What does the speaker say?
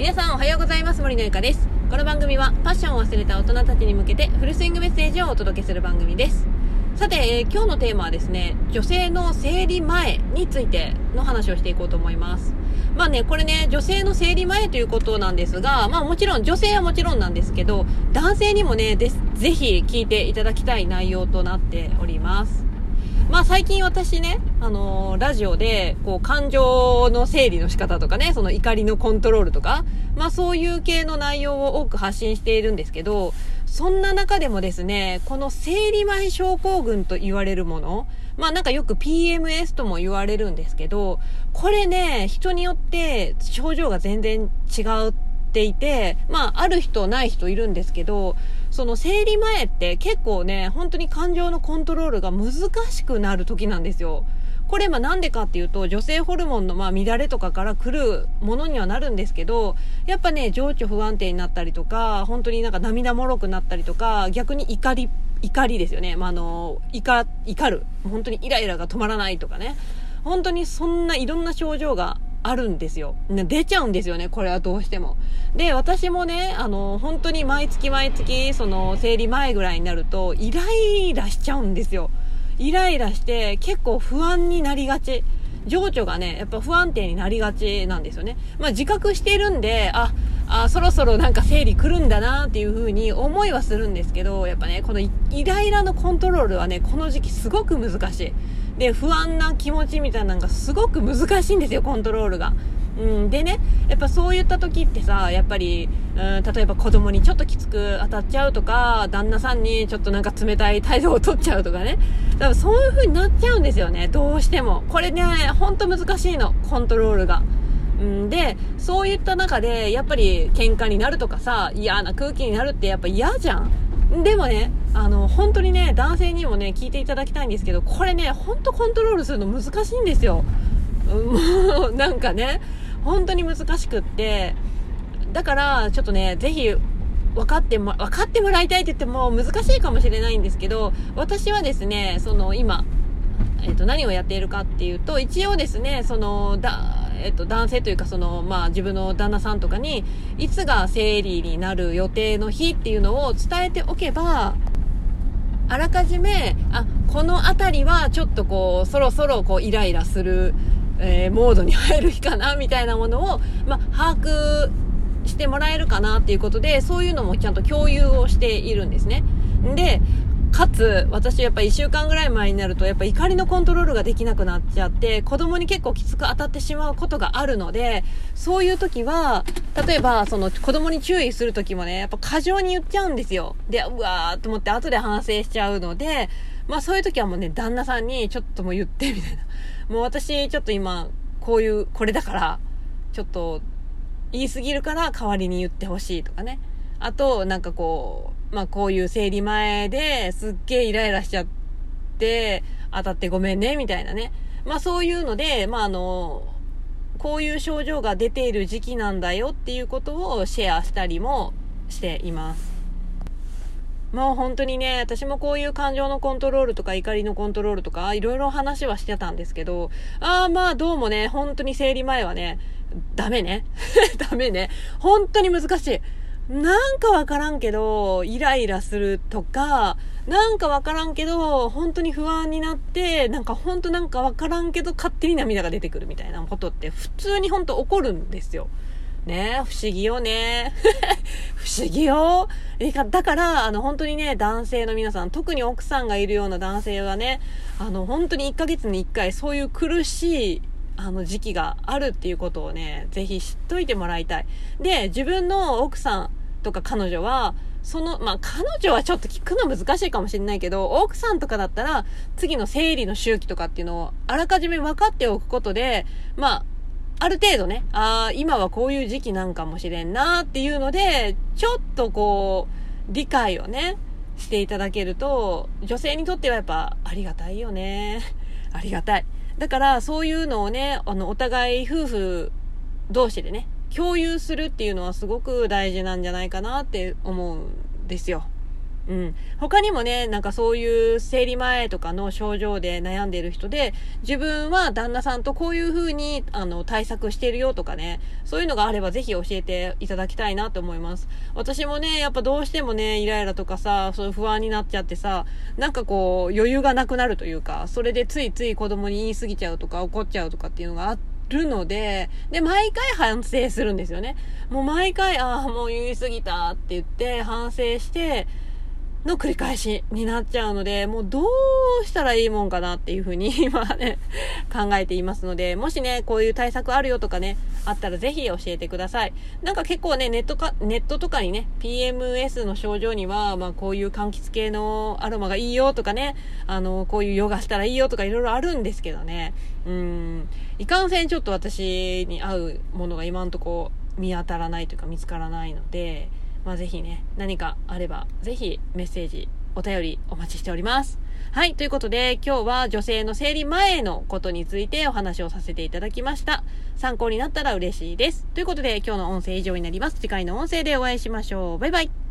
皆さんおはようございます森のゆかです。この番組はパッションを忘れた大人たちに向けてフルスイングメッセージをお届けする番組です。さて、えー、今日のテーマはですね女性の生理前についての話をしていこうと思います。まあね、これね、女性の生理前ということなんですが、まあもちろん、女性はもちろんなんですけど、男性にもね、ぜひ聞いていただきたい内容となっております。まあ最近私ね、あのー、ラジオで、こう、感情の整理の仕方とかね、その怒りのコントロールとか、まあそういう系の内容を多く発信しているんですけど、そんな中でもですね、この生理前症候群と言われるもの、まあなんかよく PMS とも言われるんですけど、これね、人によって症状が全然違っていて、まあある人ない人いるんですけど、その生理前って結構ね、本当に感情のコントロールが難しくなる時なんですよ。これ、まあなんでかっていうと、女性ホルモンのまあ乱れとかから来るものにはなるんですけど、やっぱね、情緒不安定になったりとか、本当になんか涙もろくなったりとか、逆に怒り、怒りですよね。まあ、あの、怒、怒る。本当にイライラが止まらないとかね。本当にそんないろんな症状があるんですよ。出ちゃうんですよね、これはどうしても。で、私もね、あの、本当に毎月毎月、その、生理前ぐらいになると、イライラしちゃうんですよ。イライラして結構不安になりがち。情緒がね、やっぱ不安定になりがちなんですよね。まあ自覚してるんで、あ、あ、そろそろなんか生理来るんだなっていう風に思いはするんですけど、やっぱね、このイライラのコントロールはね、この時期すごく難しい。で、不安な気持ちみたいなのがすごく難しいんですよ、コントロールが。うん、でね、やっぱそういった時ってさ、やっぱり、うん、例えば子供にちょっときつく当たっちゃうとか、旦那さんにちょっとなんか冷たい態度を取っちゃうとかね。だからそういう風になっちゃうんですよね、どうしても。これね、ほんと難しいの、コントロールが。うん、で、そういった中で、やっぱり喧嘩になるとかさ、嫌な空気になるってやっぱ嫌じゃん。でもね、あの、本当にね、男性にもね、聞いていただきたいんですけど、これね、ほんとコントロールするの難しいんですよ。もう、なんかね、本当に難しくって、だから、ちょっとね、ぜひ、分かっても、分かってもらいたいって言っても難しいかもしれないんですけど、私はですね、その今、えっ、ー、と、何をやっているかっていうと、一応ですね、その、だ、えっ、と、男性というか、その、まあ、自分の旦那さんとかに、いつが生理になる予定の日っていうのを伝えておけば、あらかじめ、あ、この辺りはちょっとこう、そろそろこう、イライラする、えー、モードに入る日かなみたいなものを、まあ、把握してもらえるかなっていうことで、そういうのもちゃんと共有をしているんですね。で、かつ、私やっぱ1週間ぐらい前になると、やっぱ怒りのコントロールができなくなっちゃって、子供に結構きつく当たってしまうことがあるので、そういう時は、例えば、その子供に注意する時もね、やっぱ過剰に言っちゃうんですよ。で、うわーと思って後で反省しちゃうので、まあそういう時はもうね、旦那さんにちょっとも言ってみたいな。もう私ちょっと今、こういう、これだから、ちょっと言い過ぎるから代わりに言ってほしいとかね。あと、なんかこう、まあこういう生理前ですっげえイライラしちゃって、当たってごめんね、みたいなね。まあそういうので、まああの、こういう症状が出ている時期なんだよっていうことをシェアしたりもしています。もう本当にね、私もこういう感情のコントロールとか怒りのコントロールとか、いろいろ話はしてたんですけど、ああまあどうもね、本当に生理前はね、ダメね。ダメね。本当に難しい。なんかわからんけど、イライラするとか、なんかわからんけど、本当に不安になって、なんか本当なんかわからんけど、勝手に涙が出てくるみたいなことって普通に本当起こるんですよ。ね不思議よね。不思議よ。だから、あの、本当にね、男性の皆さん、特に奥さんがいるような男性はね、あの、本当に1ヶ月に1回、そういう苦しい、あの、時期があるっていうことをね、ぜひ知っといてもらいたい。で、自分の奥さんとか彼女は、その、まあ、彼女はちょっと聞くの難しいかもしれないけど、奥さんとかだったら、次の生理の周期とかっていうのをあらかじめ分かっておくことで、まあ、ある程度ね、ああ、今はこういう時期なんかもしれんなっていうので、ちょっとこう、理解をね、していただけると、女性にとってはやっぱありがたいよね。ありがたい。だからそういうのをね、あの、お互い夫婦同士でね、共有するっていうのはすごく大事なんじゃないかなって思うんですよ。うん。他にもね、なんかそういう生理前とかの症状で悩んでる人で、自分は旦那さんとこういう風に、あの、対策してるよとかね、そういうのがあればぜひ教えていただきたいなと思います。私もね、やっぱどうしてもね、イライラとかさ、そういう不安になっちゃってさ、なんかこう、余裕がなくなるというか、それでついつい子供に言い過ぎちゃうとか怒っちゃうとかっていうのがあって、るので、で、毎回反省するんですよね。もう毎回、ああ、もう言い過ぎたって言って反省して、の繰り返しになっちゃうので、もうどうしたらいいもんかなっていうふうに 今ね、考えていますので、もしね、こういう対策あるよとかね、あったらぜひ教えてください。なんか結構ね、ネットか、ネットとかにね、PMS の症状には、まあこういう柑橘系のアロマがいいよとかね、あの、こういうヨガしたらいいよとかいろいろあるんですけどね、うん、いかんせんちょっと私に合うものが今んとこ見当たらないというか見つからないので、まあ、ぜひね、何かあれば、ぜひメッセージ、お便りお待ちしております。はい。ということで、今日は女性の生理前のことについてお話をさせていただきました。参考になったら嬉しいです。ということで、今日の音声以上になります。次回の音声でお会いしましょう。バイバイ。